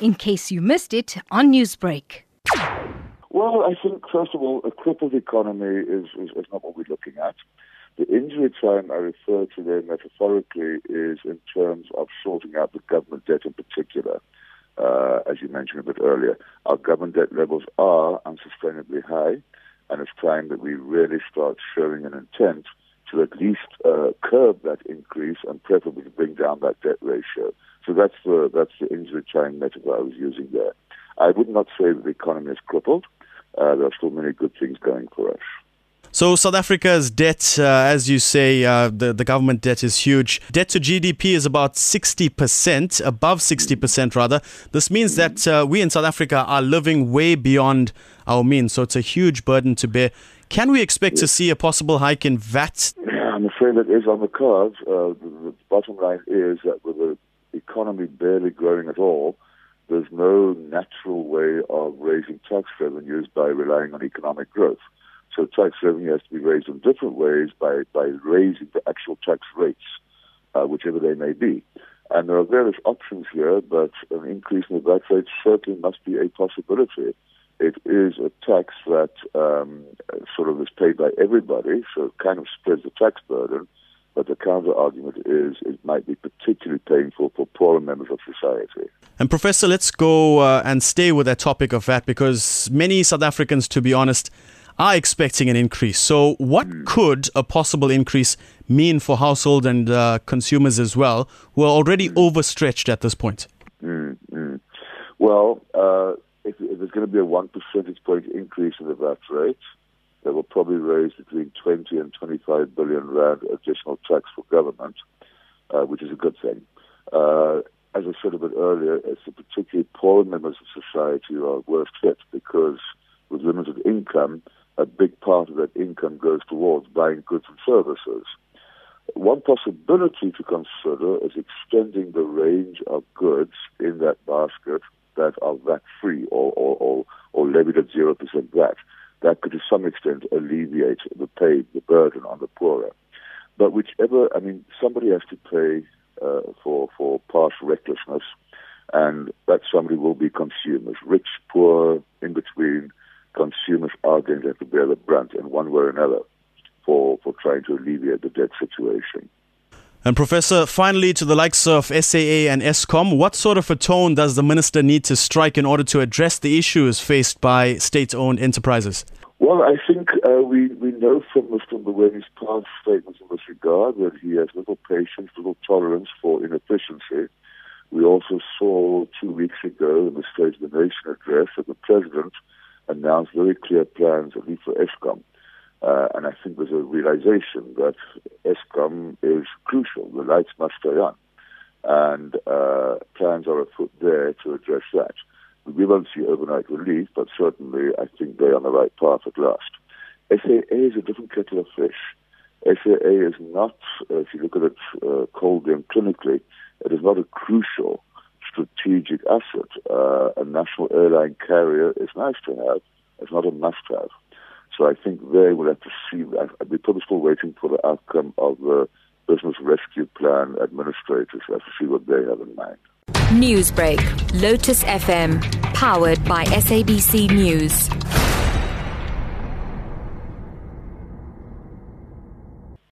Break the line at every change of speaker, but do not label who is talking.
in case you missed it on Newsbreak.
Well, I think, first of all, a crippled economy is, is, is not what we're looking at. The injury time I refer to there metaphorically is in terms of sorting out the government debt in particular. Uh, as you mentioned a bit earlier, our government debt levels are unsustainably high, and it's time that we really start showing an intent to at least uh, curb that increase and preferably bring down that debt ratio. So that's the that's the injury time metaphor I was using there. I would not say that the economy is crippled. Uh, there are still many good things going for us.
So South Africa's debt, uh, as you say, uh, the the government debt is huge. Debt to GDP is about sixty percent, above sixty percent rather. This means that uh, we in South Africa are living way beyond our means. So it's a huge burden to bear. Can we expect to see a possible hike in VAT?
I'm afraid it is on the cards. Uh, the, the bottom line is that with the economy barely growing at all, there's no natural way of raising tax revenues by relying on economic growth. So tax revenue has to be raised in different ways by, by raising the actual tax rates, uh, whichever they may be. And there are various options here, but an increase in the VAT rate certainly must be a possibility. It is a tax that um, sort of is paid by everybody, so it kind of spreads the tax burden. But the counter argument is it might be particularly painful for poorer members of society.
And Professor, let's go uh, and stay with that topic of VAT because many South Africans, to be honest, are expecting an increase. So, what mm. could a possible increase mean for households and uh, consumers as well, who are already mm. overstretched at this point?
Mm, well, uh, if, if, there's going to be a one percentage point increase in the VAT rate, that will probably raise between 20 and 25 billion rand additional tax for government, uh, which is a good thing. Uh, as I said a bit earlier, it's the particularly poor members of society who are worst hit because with limited income, a big part of that income goes towards buying goods and services. One possibility to consider is extending the range of goods in that basket that are VAT free or, or, or, or levied at 0% VAT. That could to some extent alleviate the pain, the burden on the poorer. But whichever, I mean, somebody has to pay uh, for, for past recklessness, and that somebody will be consumers, rich, poor, in between consumers are going to have to bear the brunt in one way or another for, for trying to alleviate the debt situation.
And Professor, finally, to the likes of SAA and Eskom, what sort of a tone does the minister need to strike in order to address the issues faced by state-owned enterprises?
Well, I think uh, we, we know from Mr. Mboweni's past statements in this regard that he has little patience, little tolerance for inefficiency. We also saw two weeks ago in the State of the Nation address that the President announced very clear plans, at least for Eskom. Uh, and I think there's a realization that Eskom is crucial. The lights must stay on. And uh, plans are afoot there to address that. We won't see overnight relief, but certainly I think they're on the right path at last. SAA is a different kettle of fish. SAA is not, uh, if you look at it uh, coldly and clinically, it is not a crucial strategic asset. Uh, a national airline carrier is nice to have. It's not a must-have. So I think they will have to see. We're probably still waiting for the outcome of the business rescue plan administrators. Have to see what they have in mind.
Newsbreak, Lotus FM, powered by SABC News.